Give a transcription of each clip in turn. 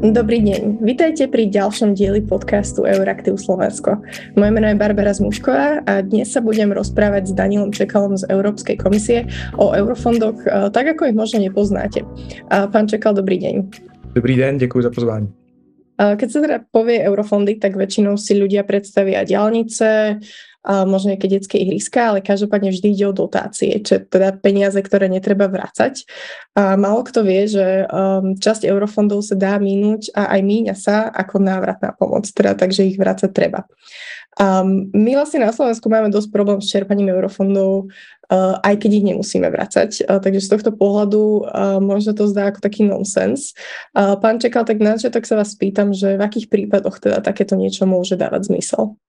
Dobrý deň, vítajte pri ďalšom dieli podcastu Euraktiv Slovensko. Moje meno je Barbara Zmušková a dnes sa budem rozprávať s Danielom Čekalom z Európskej komisie o eurofondoch, eh, tak ako ich možno nepoznáte. Pán Čekal, dobrý deň. Dobrý den, děkuji za pozvání. Keď sa teda povie eurofondy, tak väčšinou si ľudia predstavia diálnice, možno nejaké detské ihriska, ale každopádne vždy ide o dotácie, čo teda peniaze, ktoré netreba vrácať. A málo kto vie, že um, časť eurofondov sa dá minúť a aj míňa sa ako návratná pomoc, teda takže ich vrácať treba. Um, my vlastne na Slovensku máme dosť problém s čerpaním eurofondov, uh, aj keď ich nemusíme vracať. Uh, takže z tohto pohľadu uh, možno to zdá ako taký nonsens. Uh, pán Čekal, tak na začiatok sa vás pýtam, že v akých prípadoch teda takéto niečo môže dávať zmysel?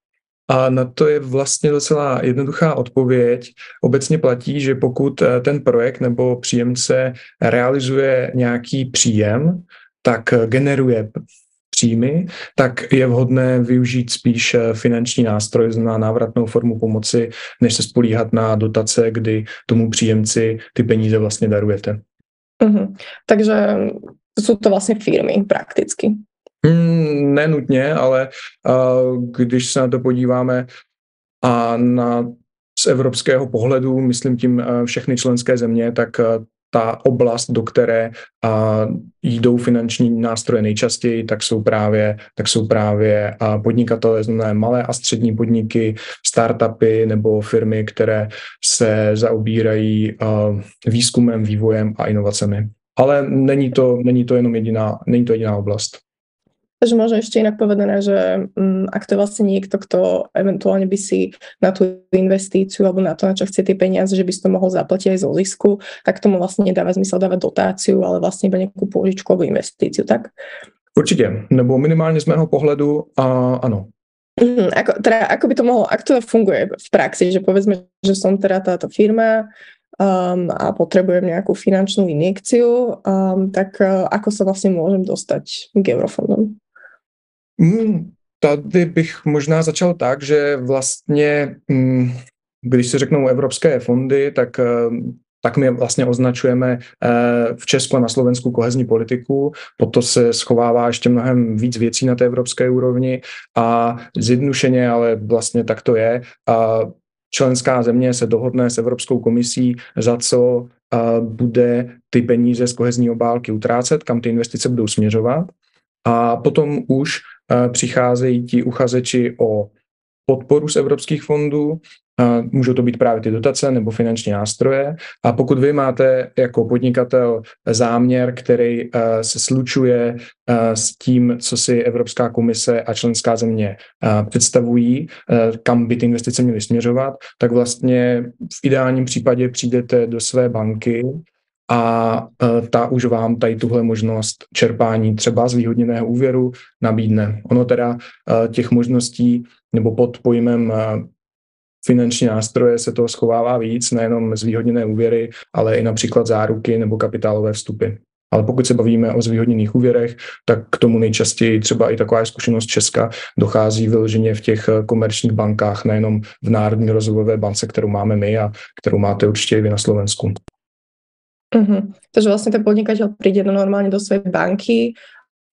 A na to je vlastně docela jednoduchá odpověď. Obecně platí, že pokud eh, ten projekt nebo příjemce realizuje nějaký příjem, tak eh, generuje příjmy, tak je vhodné využít spíš eh, finanční nástroj na návratnou formu pomoci, než se spolíhat na dotace, kdy tomu příjemci ty peníze vlastně darujete. Uh-huh. Takže jsou to vlastně firmy prakticky. Hmm, nenutně, ale uh, když se na to podíváme a na z evropského pohledu, myslím tím uh, všechny členské země, tak uh, ta oblast, do které jdou finanční nástroje nejčastěji, tak jsou právě, tak jsou právě uh, podnikatelé, znamená malé a střední podniky, startupy nebo firmy, které se zaobírají výzkumem, vývojem a inovacemi. Ale není to, není to jenom jediná, není to jediná oblast. Takže možno ešte inak povedané, že um, ak to je vlastne niekto, kto eventuálne by si na tú investíciu alebo na to, na čo chce tie peniaze, že by si to mohol zaplatiť aj zo zisku, tak tomu vlastne nedáva zmysel dávať dotáciu, ale vlastne iba nejakú pôžičku alebo investíciu, tak? Určitě, nebo minimálně z mého pohledu a ano. Mm, ako, teda, ako by to mohlo, ak to funguje v praxi, že povedzme, že som teda táto firma, um, a potrebujem nejakú finančnú injekciu, um, tak uh, ako sa vlastne môžem dostať k eurofondom? Hmm, tady bych možná začal tak, že vlastně, hmm, když se řeknou evropské fondy, tak eh, tak my vlastně označujeme eh, v Česku a na Slovensku kohezní politiku, potom se schovává ještě mnohem víc věcí na té evropské úrovni a zjednušeně, ale vlastně tak to je, a členská země se dohodne s Evropskou komisí, za co eh, bude ty peníze z kohezní obálky utrácet, kam ty investice budou směřovat. A potom už přicházejí ti uchazeči o podporu z evropských fondů, můžou to být právě ty dotace nebo finanční nástroje. A pokud vy máte jako podnikatel záměr, který se slučuje s tím, co si Evropská komise a členská země představují, kam by ty investice měly směřovat, tak vlastně v ideálním případě přijdete do své banky a e, ta už vám tady tuhle možnost čerpání třeba z výhodněného úvěru nabídne. Ono teda e, těch možností nebo pod pojmem e, finanční nástroje se toho schovává víc, nejenom zvýhodněné úvěry, ale i například záruky nebo kapitálové vstupy. Ale pokud se bavíme o zvýhodněných úvěrech, tak k tomu nejčastěji třeba i taková zkušenost Česka dochází vyloženě v těch komerčních bankách, nejenom v Národní rozvojové bance, kterou máme my a kterou máte určitě i vy na Slovensku. Uh-huh. Takže vlastne ten podnikateľ príde normálne do svojej banky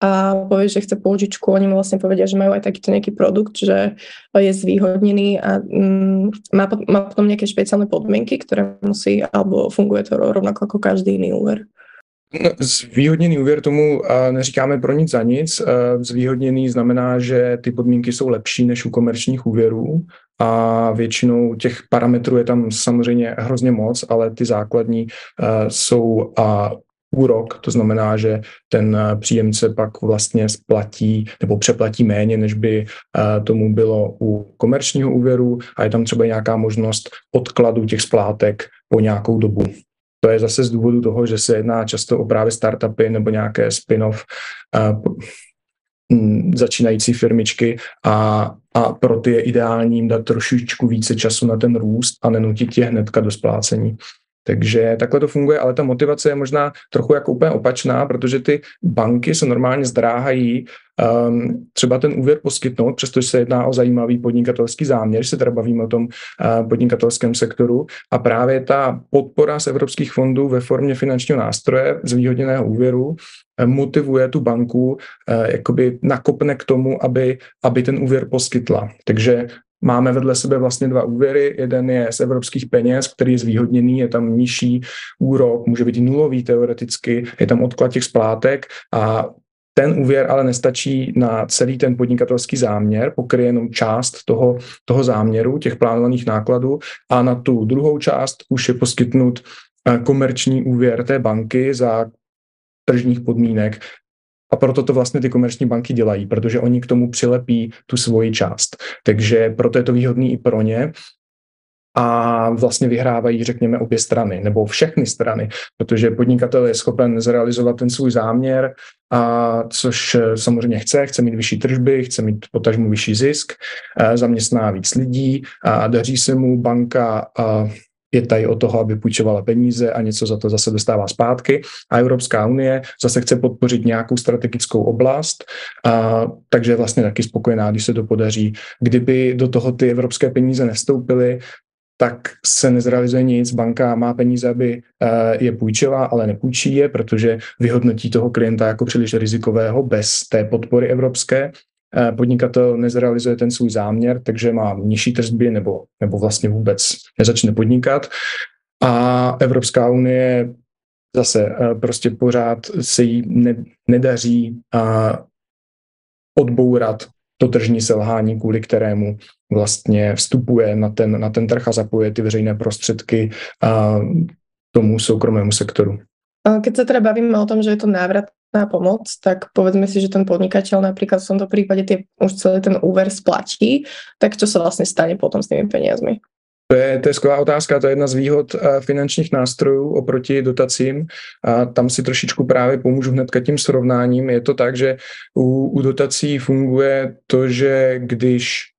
a povie, že chce pôžičku, oni mu vlastne povedia, že majú aj takýto nejaký produkt, že je zvýhodnený a um, má, má potom nejaké špeciálne podmienky, ktoré musí, alebo funguje to rovnako ako každý iný úver. Zvýhodněný úvěr tomu neříkáme pro nic za nic. Zvýhodněný znamená, že ty podmínky jsou lepší než u komerčních úvěrů a většinou těch parametrů je tam samozřejmě hrozně moc, ale ty základní jsou a úrok, to znamená, že ten příjemce pak vlastně splatí nebo přeplatí méně, než by tomu bylo u komerčního úvěru a je tam třeba nějaká možnost odkladu těch splátek po nějakou dobu. To je zase z důvodu toho, že se jedná často o právě startupy nebo nějaké spin-off uh, začínající firmičky a, a pro ty je ideální dát trošičku více času na ten růst a nenutit je hnedka do splácení. Takže takhle to funguje, ale ta motivace je možná trochu jako úplně opačná, protože ty banky se normálně zdráhají um, třeba ten úvěr poskytnout, přestože se jedná o zajímavý podnikatelský záměr, se teda bavíme o tom uh, podnikatelském sektoru a právě ta podpora z evropských fondů ve formě finančního nástroje zvýhodněného úvěru uh, motivuje tu banku, uh, jakoby nakopne k tomu, aby, aby ten úvěr poskytla. Takže Máme vedle sebe vlastně dva úvěry. Jeden je z evropských peněz, který je zvýhodněný, je tam nižší úrok, může být nulový teoreticky, je tam odklad těch splátek a ten úvěr ale nestačí na celý ten podnikatelský záměr, pokryje jenom část toho, toho záměru, těch plánovaných nákladů a na tu druhou část už je poskytnut eh, komerční úvěr té banky za tržních podmínek, a proto to vlastně ty komerční banky dělají, protože oni k tomu přilepí tu svoji část. Takže proto je to výhodný i pro ně a vlastně vyhrávají, řekněme, obě strany, nebo všechny strany, protože podnikatel je schopen zrealizovat ten svůj záměr, a což samozřejmě chce, chce mít vyšší tržby, chce mít potažmu vyšší zisk, zaměstná víc lidí a daří se mu banka je tady o toho, aby půjčovala peníze a něco za to zase dostává zpátky. A Evropská unie zase chce podpořit nějakou strategickou oblast, a, takže je vlastně taky spokojená, když se to podaří. Kdyby do toho ty evropské peníze nestoupily, tak se nezrealizuje nic. Banka má peníze, aby je půjčila, ale nepůjčí je, protože vyhodnotí toho klienta jako příliš rizikového bez té podpory evropské. Eh, podnikatel nezrealizuje ten svůj záměr, takže má nižší tržby nebo, nebo vlastně vůbec nezačne podnikat. A Evropská unie zase eh, prostě pořád se jí ne, nedaří a odbourat to tržní selhání, kvůli kterému vlastně vstupuje na ten, na ten trh a zapojuje ty veřejné prostředky tomu soukromému sektoru. Keď sa teda bavíme o tom, že je to návratná pomoc, tak povedzme si, že ten podnikateľ napríklad v tomto prípade tie, už celý ten úver splatí, tak čo sa vlastne stane potom s tými peniazmi? To je, to je skvělá otázka, to je jedna z výhod eh, finančních nástrojů oproti dotacím. A tam si trošičku právě pomůžu hnedka tím srovnáním. Je to tak, že u, u dotací funguje to, že když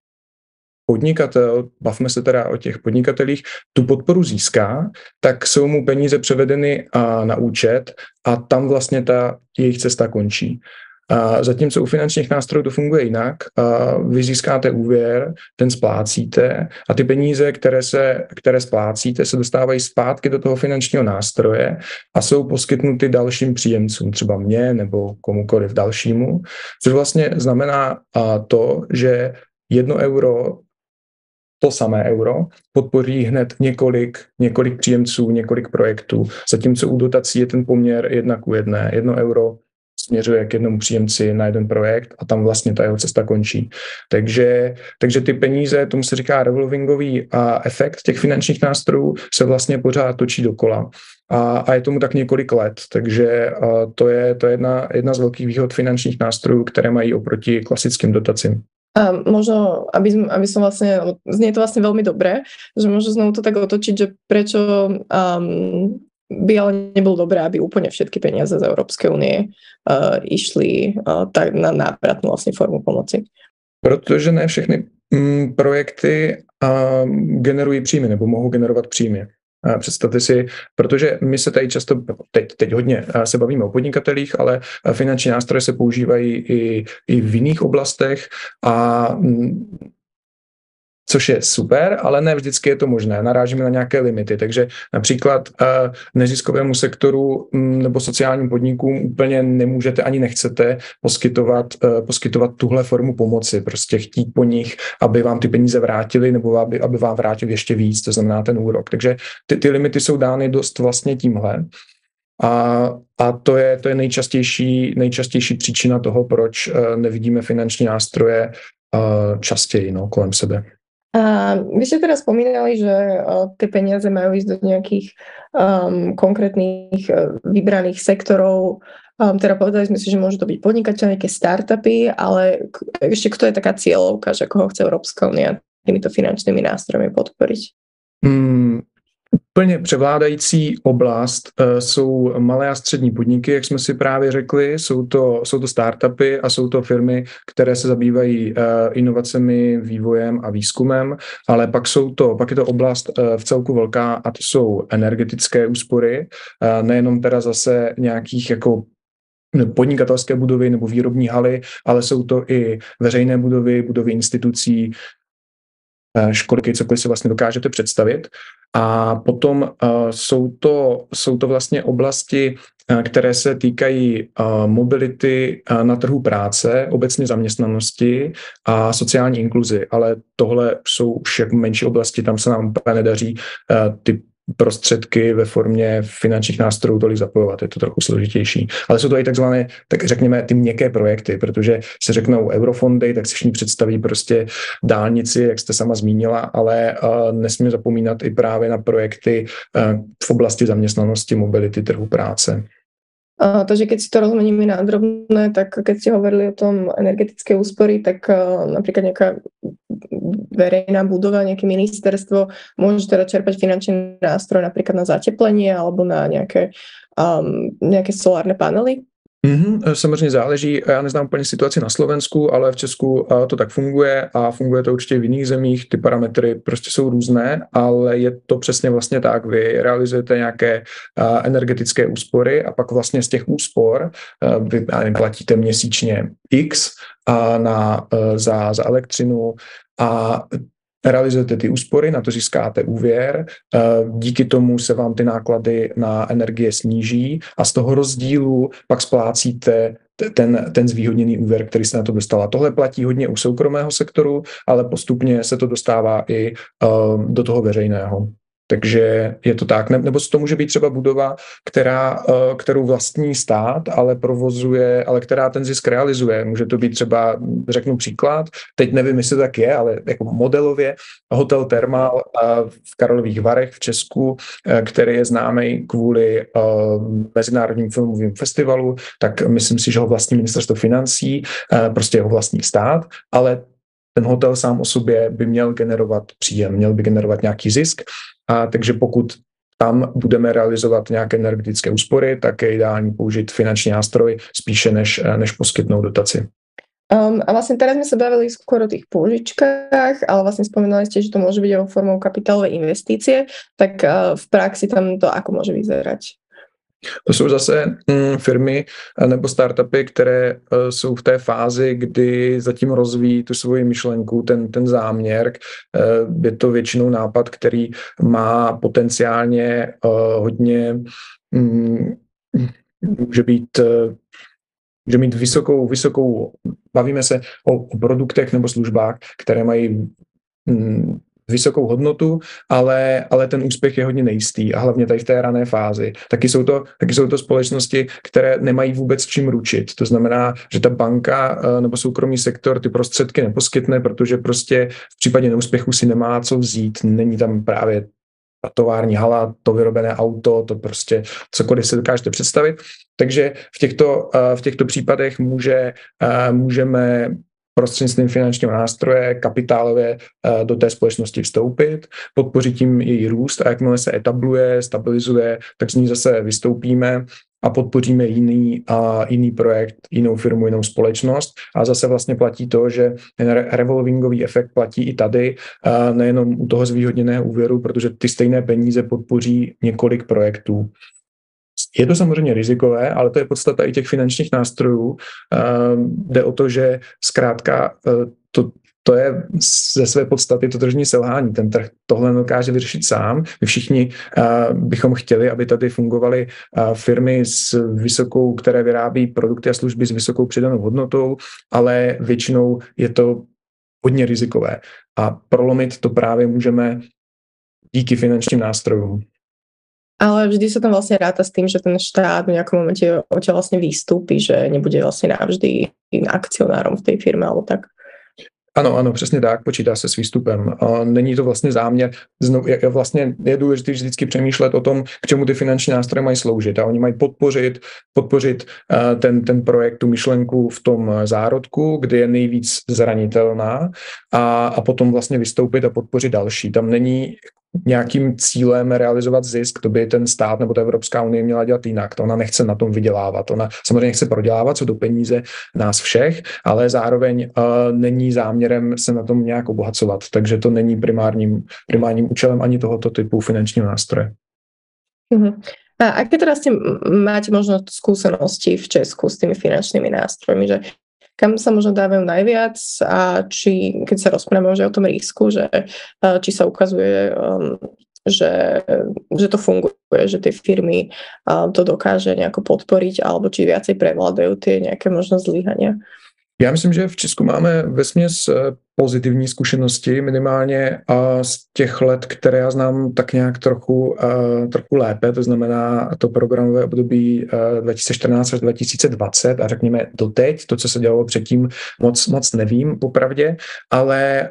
podnikatel, bavme se teda o těch podnikatelích, tu podporu získá, tak jsou mu peníze převedeny na účet a tam vlastně ta jejich cesta končí. A zatímco u finančních nástrojů to funguje jinak. A vy získáte úvěr, ten splácíte a ty peníze, které, se, které splácíte, se dostávají zpátky do toho finančního nástroje a jsou poskytnuty dalším příjemcům, třeba mě nebo komukoliv dalšímu, což vlastně znamená to, že jedno euro to samé euro, podpoří hned několik, několik příjemců, několik projektů, zatímco u dotací je ten poměr jedna ku jedné. Jedno euro směřuje k jednomu příjemci na jeden projekt a tam vlastně ta jeho cesta končí. Takže, takže ty peníze, tomu se říká revolvingový a efekt těch finančních nástrojů se vlastně pořád točí dokola. A, a je tomu tak několik let, takže to je, to je jedna, jedna z velkých výhod finančních nástrojů, které mají oproti klasickým dotacím. A možno, aby, aby som vlastne, znie to vlastne veľmi dobre, že možno znovu to tak otočiť, že prečo um, by ale nebolo dobré, aby úplne všetky peniaze z Európskej únie uh, išli uh, tak na návratnú vlastne formu pomoci. Protože ne všechny mm, projekty uh, generují příjmy nebo mohou generovat příjmy. Představte si, protože my se tady často, teď, teď hodně se bavíme o podnikatelích, ale finanční nástroje se používají i, i v jiných oblastech a mm, což je super, ale ne vždycky je to možné. Narážíme na nějaké limity, takže například uh, neziskovému sektoru um, nebo sociálním podnikům úplně nemůžete ani nechcete poskytovat, uh, poskytovat tuhle formu pomoci, prostě chtít po nich, aby vám ty peníze vrátili nebo aby, aby vám vrátili ještě víc, to znamená ten úrok. Takže ty, ty limity jsou dány dost vlastně tímhle. A, a to je, to je nejčastější, nejčastější příčina toho, proč uh, nevidíme finanční nástroje častěji no, kolem sebe. A vy ste teraz spomínali, že uh, tie peniaze majú ísť do nejakých um, konkrétnych uh, vybraných sektorov. Um, teda povedali sme si, že môžu to byť podnikateľ, nejaké startupy, ale ešte kto je taká cieľovka, že koho chce Európska únia týmito finančnými nástrojmi podporiť? Hmm, Úplně převládající oblast uh, jsou malé a střední podniky, jak jsme si právě řekli. Jsou to, jsou to startupy a jsou to firmy, které se zabývají uh, inovacemi, vývojem a výzkumem, ale pak, jsou to, pak je to oblast uh, v celku velká a to jsou energetické úspory. Nejenom teda zase nějakých jako podnikatelské budovy nebo výrobní haly, ale jsou to i veřejné budovy, budovy institucí, školky, cokoliv si vlastně dokážete představit. A potom uh, jsou, to, jsou to vlastně oblasti, uh, které se týkají mobility na trhu práce, obecně zaměstnanosti a sociální inkluzi, ale tohle jsou už jako menší oblasti, tam se nám úplně nedaří ty prostředky ve formě finančních nástrojů tolik zapojovat, je to trochu složitější. Ale jsou to i takzvané, tak řekněme, ty měkké projekty, protože se řeknou eurofondy, tak si všichni představí prostě dálnici, jak jste sama zmínila, ale uh, nesmí zapomínat i právě na projekty uh, v oblasti zaměstnanosti, mobility, trhu práce. Takže keď si to rozmeníme na drobné, tak keď ste hovorili o tom energetické úspory, tak uh, napríklad nejaká verejná budova, nejaké ministerstvo môže teda čerpať finančný nástroj napríklad na zateplenie alebo na nejaké, um, nejaké solárne panely? Mm-hmm, samozřejmě záleží, já neznám úplně situaci na Slovensku, ale v Česku to tak funguje a funguje to určitě v jiných zemích, ty parametry prostě jsou různé, ale je to přesně vlastně tak, vy realizujete nějaké energetické úspory a pak vlastně z těch úspor vy platíte měsíčně X na, za, za elektřinu a realizujete ty úspory, na to získáte úvěr, eh, díky tomu se vám ty náklady na energie sníží a z toho rozdílu pak splácíte ten, ten zvýhodněný úvěr, který se na to dostala. Tohle platí hodně u soukromého sektoru, ale postupně se to dostává i uh, do toho veřejného. Takže je to tak. Nebo to může být třeba budova, která, eh, kterou vlastní stát, ale provozuje, ale která ten zisk realizuje. Může to být třeba, řeknu příklad, teď nevím, jestli to tak je, ale jako modelově hotel Thermal eh, v Karlových Varech v Česku, eh, který je známý kvůli Mezinárodním filmovým festivalu, tak myslím si, že ho vlastní ministerstvo financí, prostě jeho vlastní stát, ale ten hotel sám o sobě by měl generovat příjem, měl by generovat nějaký zisk a takže pokud tam budeme realizovat nějaké energetické úspory, tak je ideální použít finanční nástroj spíše než, než poskytnout dotaci. Um, a vlastne teraz sme sa bavili skôr o tých pôžičkách, ale vlastne spomínali ste, že to môže byť aj formou kapitálovej investície, tak uh, v praxi tam to ako môže vyzerať? To jsou zase mm, firmy eh, nebo startupy, které uh, jsou v té fázi, kdy zatím rozvíjí tu svoji myšlenku, ten, ten záměr. Uh, je to většinou nápad, který má potenciálně hodně, um, může být může mít vysokou, vysokou, bavíme se o, o produktech nebo službách, které mají mm, vysokou hodnotu, ale, ale ten úspěch je hodně nejistý a hlavně tady v té rané fázi. Taky jsou, to, taky jsou to společnosti, které nemají vůbec čím ručit. To znamená, že ta banka eh, nebo soukromý sektor ty prostředky neposkytne, protože prostě v případě neúspěchu si nemá co vzít. Není tam právě ta tovární hala, to vyrobené auto, to prostě cokoliv si dokážete představit. Takže v těchto, eh, v těchto případech může, eh, můžeme prostřednictvím finančního nástroje kapitálově eh, do té společnosti vstoupit, podpořit tím její růst a jakmile se etabluje, stabilizuje, tak z ní zase vystoupíme a podpoříme jiný, a jiný projekt, jinou firmu, jinou společnost. A zase vlastně platí to, že ten revolvingový efekt platí i tady, nejenom u toho zvýhodněného úvěru, protože ty stejné peníze podpoří několik projektů. Je to samozřejmě rizikové, ale to je podstata i těch finančních nástrojů. Ehm, jde o to, že zkrátka eh, to, to je ze své podstaty to tržní selhání. Ten trh tohle dokáže vyřešit sám. My všichni uh, bychom chtěli, aby tady fungovaly uh, firmy s vysokou, které vyrábí produkty a služby s vysokou přidanou hodnotou, ale většinou je to hodně rizikové. A prolomit to právě můžeme díky finančním nástrojům. Ale vždy sa tam vlastne ráta s tým, že ten štát v nejakom momente odtiaľ vlastne vystúpi, že nebude vlastne navždy akcionárom v tej firme alebo tak. Ano, ano, přesně tak, počítá se s výstupem. Není to vlastně záměr, znovu, je, vlastně je důležité vždycky přemýšlet o tom, k čemu ty finanční nástroje mají sloužit. A oni mají podpořit, podpořit uh, ten, ten projekt, tu myšlenku v tom zárodku, kde je nejvíc zranitelná a, a potom vlastně vystoupit a podpořit další. Tam není nějakým cílem realizovat zisk, to by ten stát nebo ta Evropská unie měla dělat jinak. To ona nechce na tom vydělávat. Ona samozřejmě chce prodělávat, co do peníze nás všech, ale zároveň uh, není záměrem se na tom nějak obohacovat. Takže to není primárním, primárním účelem ani tohoto typu finančního nástroje. Mm-hmm. A aké teraz máte možno skúsenosti v Česku s tými finančnými nástrojmi, že kam sa možno dávajú najviac a či, keď sa rozprávame už o tom risku, že či sa ukazuje, um, že, že to funguje, že tie firmy um, to dokáže nejako podporiť, alebo či viacej prevládajú tie nejaké možno zlyhania. Já myslím, že v Česku máme vesměs eh, pozitivní zkušenosti, minimálně a z těch let, které já znám tak nějak trochu, uh, trochu lépe, to znamená to programové období uh, 2014 až 2020 a řekněme doteď, to, co se dělalo předtím, moc, moc nevím popravdě, ale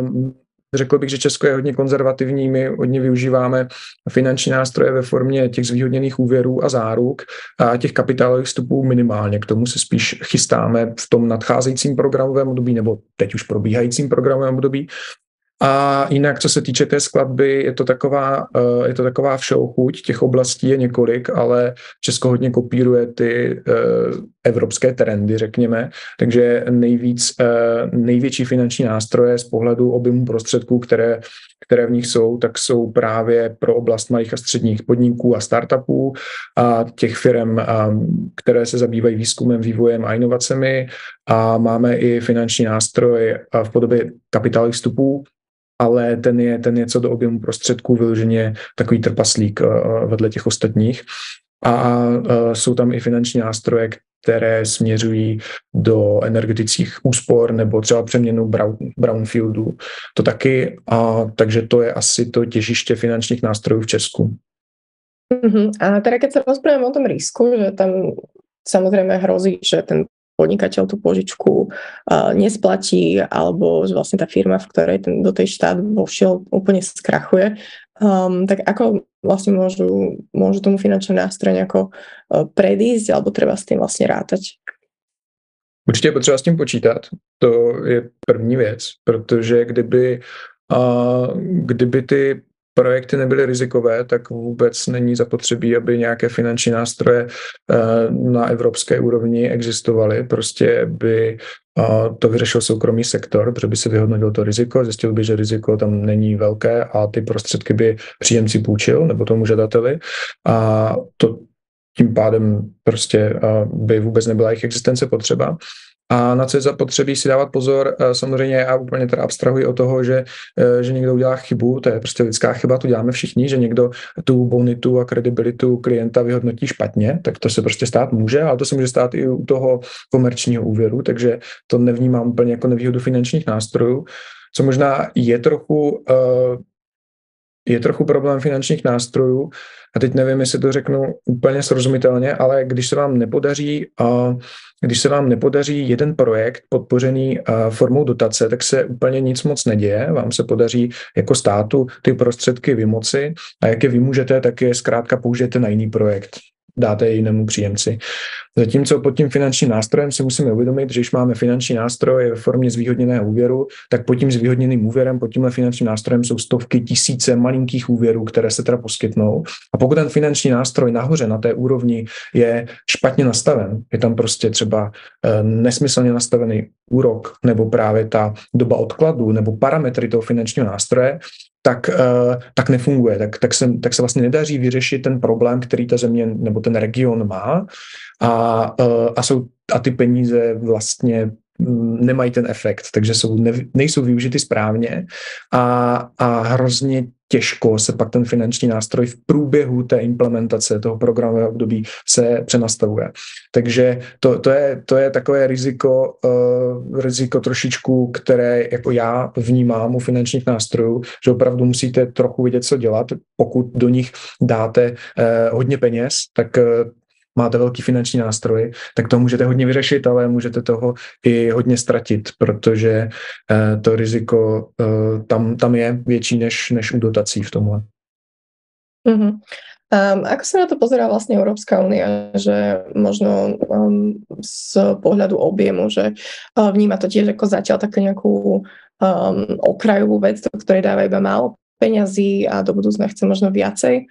uh, Řekl bych, že Česko je hodně konzervativní, my hodně využíváme finanční nástroje ve formě těch zvýhodněných úvěrů a záruk a těch kapitálových vstupů minimálně. K tomu se spíš chystáme v tom nadcházejícím programovém období nebo teď už probíhajícím programovém období. A jinak, co se týče té skladby, je to taková, eh, je to taková všeochuť, těch oblastí je několik, ale Česko hodně kopíruje ty eh, evropské trendy, řekněme, takže nejvíc, eh, největší finanční nástroje z pohledu objemu prostředků, které, které v nich jsou, tak jsou právě pro oblast malých a středních podniků a startupů a těch firm, které se zabývají výzkumem, vývojem a inovacemi a máme i finanční nástroj v podobě kapitálových vstupů, ale ten je, ten je co do objemu prostředků vyloženě takový trpaslík eh, vedle těch ostatních. A eh, jsou tam i finanční nástroje, které směřují do energetických úspor nebo třeba přeměnu brown, brownfieldu. To taky, a, takže to je asi to těžiště finančních nástrojů v Česku. Uh-huh. A teda keď sa rozprávame o tom risku, že tam samozrejme hrozí, že ten podnikateľ tú požičku uh, nesplatí alebo že vlastne tá firma, v ktorej ten, do tej štát vošiel, úplne skrachuje, um, tak ako vlastne môžu, môžu tomu finančné nástroje nejako uh, predísť alebo treba s tým vlastne rátať? Určitě je potřeba s tím počítat. To je první věc, protože kdyby, uh, kdyby ty projekty nebyly rizikové, tak vůbec není zapotřebí, aby nějaké finanční nástroje eh, na evropské úrovni existovaly. Prostě by to vyřešil soukromý sektor, protože by se vyhodnotil to riziko, zjistil by, že riziko tam není velké a ty prostředky by příjemci půjčil nebo tomu žadateli a to tím pádem prostě by vůbec nebyla jejich existence potřeba. A na co je zapotřebí si dávat pozor, eh, samozřejmě já úplně teda abstrahuji o toho, že, eh, že někdo udělá chybu, to je prostě lidská chyba, to děláme všichni, že někdo tu bonitu a kredibilitu klienta vyhodnotí špatně, tak to se prostě stát může, ale to se může stát i u toho komerčního úvěru, takže to nevnímám úplně jako nevýhodu finančních nástrojů. Co možná je trochu, eh, je trochu problém finančních nástrojů, a teď nevím, jestli to řeknu úplně srozumitelně, ale když se vám nepodaří, když se vám nepodaří jeden projekt podpořený formou dotace, tak se úplně nic moc neděje. Vám se podaří jako státu ty prostředky vymoci. A jak je vymůžete, tak je zkrátka použijete na jiný projekt dáte jinému příjemci. Zatímco pod tím finančním nástrojem si musíme uvědomit, že když máme finanční nástroj ve formě zvýhodněného úvěru, tak pod tím zvýhodněným úvěrem, pod tímhle finančním nástrojem jsou stovky tisíce malinkých úvěrů, které se teda poskytnou. A pokud ten finanční nástroj nahoře na té úrovni je špatně nastaven, je tam prostě třeba e, nesmyslně nastavený úrok nebo právě ta doba odkladu nebo parametry toho finančního nástroje, tak, uh, tak nefunguje. Tak, tak, se, tak se vlastně nedaří vyřešit ten problém, který ta země nebo ten region má a, uh, a, jsou, a ty peníze vlastně nemají ten efekt, takže jsou, ne, nejsou využity správně a, a hrozně těžko se pak ten finanční nástroj v průběhu té implementace toho programového období se přenastavuje. Takže to, to, je, to je takové riziko, uh, riziko trošičku, které jako já vnímám u finančních nástrojů, že opravdu musíte trochu vidět, co dělat. Pokud do nich dáte uh, hodně peněz, tak uh, máte velký finanční nástroj, tak to můžete hodně vyřešit, ale můžete toho i hodně ztratit, protože uh, to riziko uh, tam, tam je větší než, než u dotací v tomhle. Mm-hmm. Um, ako sa na to pozerá vlastne Európska únia, že možno um, z pohľadu objemu, že uh, vníma to tiež ako zatiaľ takú nejakú um, okrajovú vec, do ktorej dáva iba málo peňazí a do budoucna chce možno viacej?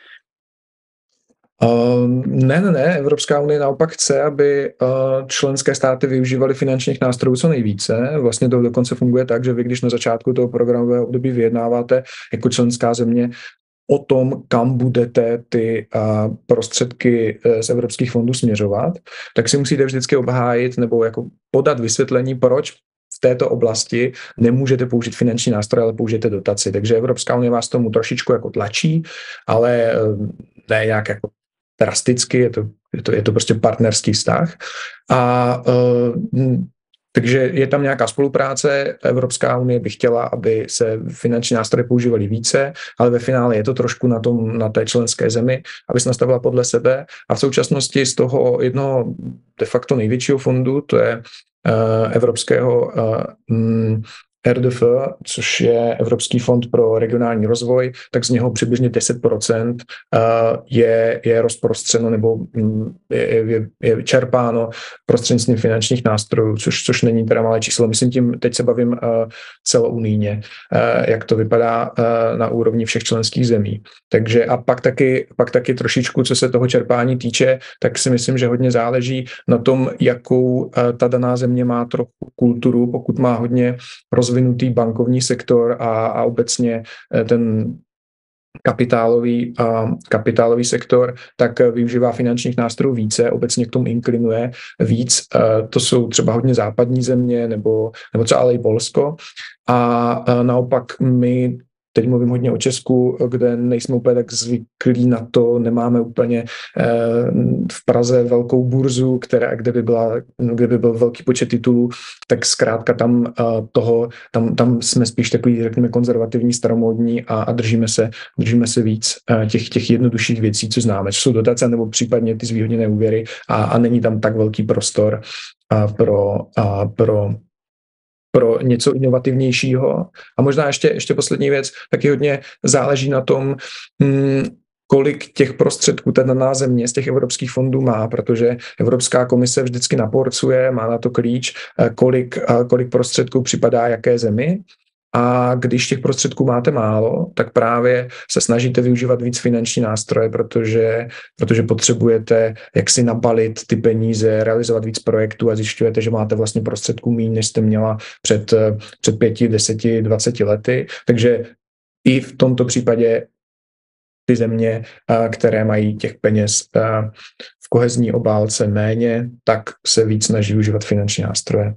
Uh, ne, ne, ne. Evropská unie naopak chce, aby uh, členské státy využívaly finančních nástrojů co nejvíce. Vlastně to dokonce funguje tak, že vy, když na začátku toho programového období vyjednáváte jako členská země o tom, kam budete ty uh, prostředky z evropských fondů směřovat, tak si musíte vždycky obhájit nebo jako podat vysvětlení, proč v této oblasti nemůžete použít finanční nástroje, ale použijete dotaci. Takže Evropská unie vás tomu trošičku jako tlačí, ale ne jak jako drasticky, je to, je to, je to prostě partnerský vztah. A uh, takže je tam nějaká spolupráce, Evropská unie by chtěla, aby se finanční nástroje používaly více, ale ve finále je to trošku na, tom, na té členské zemi, aby se nastavila podle sebe. A v současnosti z toho jednoho de facto největšího fondu, to je uh, Evropského uh, RDF, což je Evropský fond pro regionální rozvoj, tak z něho přibližně 10% eh, je, je rozprostřeno nebo mm, je, je, je čerpáno prostřednictvím finančních nástrojů, což, což není teda malé číslo. Myslím tím, teď se bavím eh, celounijně, eh, jak to vypadá na úrovni všech členských zemí. Takže a pak taky, pak taky trošičku, co se toho čerpání týče, tak si myslím, že hodně záleží na tom, jakou ta daná země má trochu kulturu, pokud má hodně roz rozvinutý bankovní sektor a, a obecně eh, ten kapitálový, kapitálový sektor, tak eh, využívá finančních nástrojů více, obecně k tomu inklinuje víc. Eh, to jsou třeba hodně západní země, nebo, nebo třeba ale i Polsko. A naopak my teď mluvím hodně o Česku, kde nejsme úplně tak zvyklí na to, nemáme úplně eh, v Praze velkou burzu, která, kde by, byla, kde by byl velký počet titulů, tak zkrátka tam eh, toho, tam, tam jsme spíš takový, řekněme, konzervativní, staromódní a, a držíme, se, držíme se víc eh, těch, těch jednodušších věcí, co známe, co jsou dotace nebo případně ty zvýhodněné úvěry a, a není tam tak velký prostor pro, pro pro něco inovativnějšího. A možná ještě, ještě poslední věc, taky hodně záleží na tom, hmm, kolik těch prostředků ta daná země z těch evropských fondů má, protože Evropská komise vždycky naporcuje, má na to klíč, eh, kolik, eh, kolik prostředků připadá jaké zemi a když těch prostředků máte málo, tak právě se snažíte využívat víc finanční nástroje, protože, protože potřebujete jak si nabalit ty peníze, realizovat víc projektů a zjišťujete, že máte vlastně prostředků méně, než jste měla před, před pěti, deseti, dvaceti lety. Takže i v tomto případě ty země, které mají těch peněz v kohezní obálce méně, tak se víc snaží užívat finanční nástroje.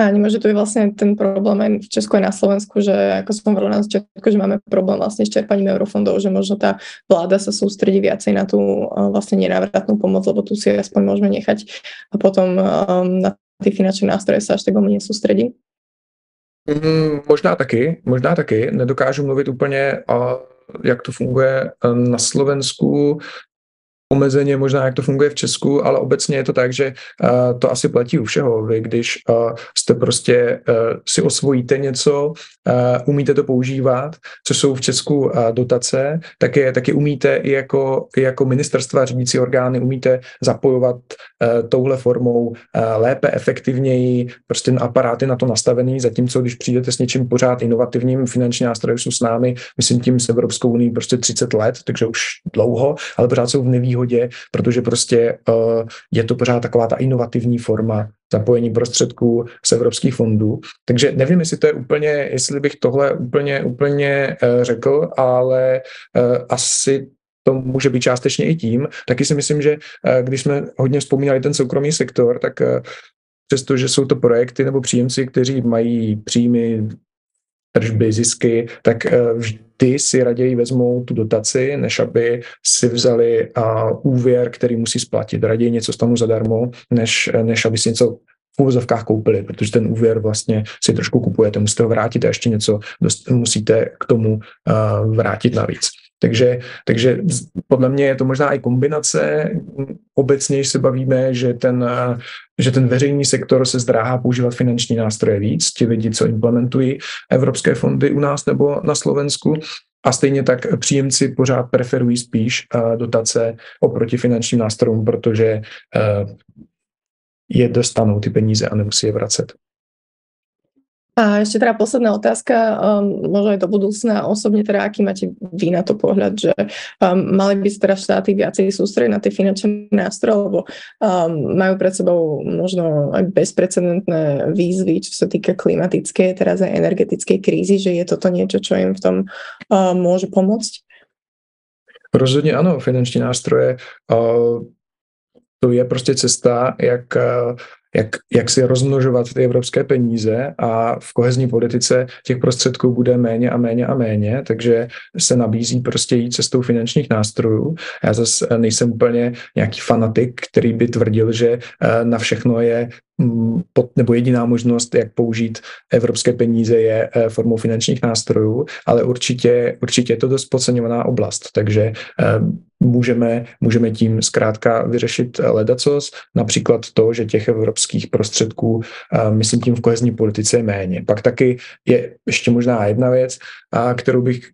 A nemôže to je vlastne ten problém aj v Česku aj na Slovensku, že ako som hovorila na začiatku, že máme problém vlastne s čerpaním eurofondov, že možno tá vláda sa sústredí viacej na tú vlastne nenávratnú pomoc, lebo tu si aspoň môžeme nechať a potom um, na ty finančné nástroje sa až tak veľmi nesústredí. Mm, možná taky, možná taky. Nedokážu mluvit úplně, jak to funguje na Slovensku omezeně možná, jak to funguje v Česku, ale obecně je to tak, že uh, to asi platí u všeho. Vy, když uh, jste prostě uh, si osvojíte něco, umíte to používat, co jsou v Česku dotace, tak je taky umíte i jako, jako ministerstva, řídící orgány, umíte zapojovat uh, touhle formou lépe, efektivněji, prostě aparáty na to nastavený, zatímco když přijdete s něčím pořád inovativním, finanční nástroje jsou s námi, myslím tím s Evropskou unii prostě 30 let, takže už dlouho, ale pořád jsou v nevýhodě výhodě, protože prostě uh, je to pořád taková ta inovativní forma zapojení prostředků z evropských fondů. Takže nevím, jestli to je úplně, jestli bych tohle úplně, úplně uh, řekl, ale uh, asi to může být částečně i tím. Taky si myslím, že když jsme hodně vzpomínali ten soukromý sektor, tak přestože jsou to projekty nebo příjemci, kteří mají příjmy, tržby, zisky, tak ty si raději vezmou tu dotaci, než aby si vzali uh, úvěr, který musí splatit. Raději něco stanu zadarmo, než, než aby si něco v úvozovkách koupili, protože ten úvěr vlastně si trošku kupujete, musíte ho vrátit a ještě něco dost, musíte k tomu vrátit navíc. Takže, takže podle mě je to možná i kombinace. Obecně se bavíme, že ten, že ten veřejný sektor se zdráhá používat finanční nástroje víc, ti lidi, co implementují evropské fondy u nás nebo na Slovensku. A stejně tak příjemci pořád preferují spíš dotace oproti finančním nástrojům, protože je dostanou ty peníze a nemusí je vracet. A ešte teda posledná otázka, um, možno aj do budúcna. Osobne teda, aký máte vy na to pohľad, že um, mali by sa teda štáty viacej sústrediť na tie finančné nástroje, lebo um, majú pred sebou možno aj bezprecedentné výzvy, čo sa týka klimatickej, teraz aj energetickej krízy, že je toto niečo, čo im v tom um, môže pomôcť? Rozhodně ano, finanční nástroje. Uh, to je prostě cesta, jak uh, jak, jak si rozmnožovat ty evropské peníze a v kohezní politice těch prostředků bude méně a méně a méně, takže se nabízí prostě jít cestou finančních nástrojů. Já zase nejsem úplně nějaký fanatik, který by tvrdil, že eh, na všechno je mm, nebo jediná možnost, jak použít evropské peníze, je eh, formou finančních nástrojů, ale určitě, určitě je to dost podceňovaná oblast, takže eh, můžeme, můžeme tím zkrátka vyřešit ledacos, například to, že těch evropských prostředků, myslím tím v kohezní politice je méně. Pak taky je ještě možná jedna věc, kterou bych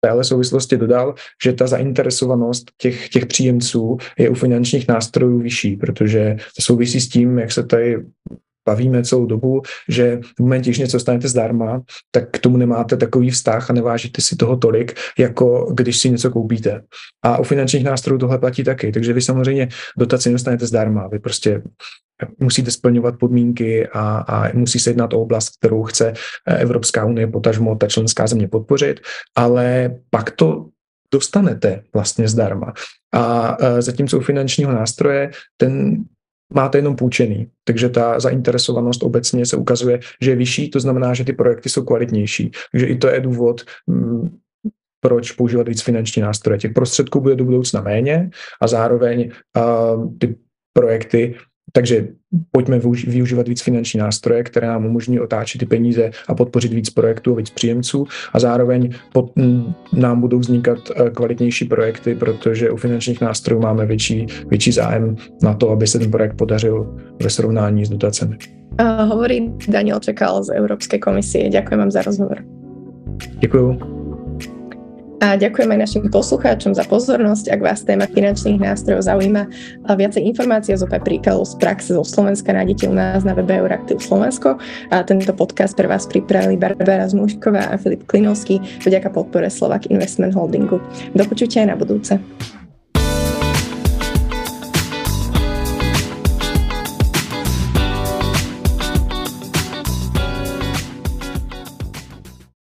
téhle souvislosti dodal, že ta zainteresovanost těch, těch příjemců je u finančních nástrojů vyšší, protože to souvisí s tím, jak se tady bavíme celou dobu, že v momentě, když něco stanete zdarma, tak k tomu nemáte takový vztah a nevážíte si toho tolik, jako když si něco koupíte. A u finančních nástrojů tohle platí taky, takže vy samozřejmě dotaci nedostanete zdarma, vy prostě musíte splňovat podmínky a, a musí se jednat o oblast, kterou chce Evropská unie, potažmo ta členská země podpořit, ale pak to dostanete vlastně zdarma. A zatímco u finančního nástroje ten máte jenom půjčený. Takže ta zainteresovanost obecně se ukazuje, že je vyšší, to znamená, že ty projekty jsou kvalitnější. Takže i to je důvod, mm, proč používat víc finanční nástroje. Těch prostředků bude do budoucna méně a zároveň uh, ty projekty takže pojďme využívat víc finanční nástroje, které nám umožní otáčet ty peníze a podpořit víc projektů, víc příjemců a zároveň pod, nám budou vznikat eh, kvalitnější projekty, protože u finančních nástrojů máme větší, větší zájem na to, aby se ten projekt podařil ve srovnání s dotacemi. Uh, hovorí Daniel Čekal z Európskej komisie. Ďakujem vám za rozhovor. Děkuju. A ďakujem aj našim poslucháčom za pozornosť. Ak vás téma finančných nástrojov zaujíma, a viacej informácií o zopa príkladov z praxe zo Slovenska nájdete u nás na webe Euraktiv Slovensko. A tento podcast pre vás pripravili Barbara Zmušková a Filip Klinovský vďaka podpore Slovak Investment Holdingu. Do aj na budúce.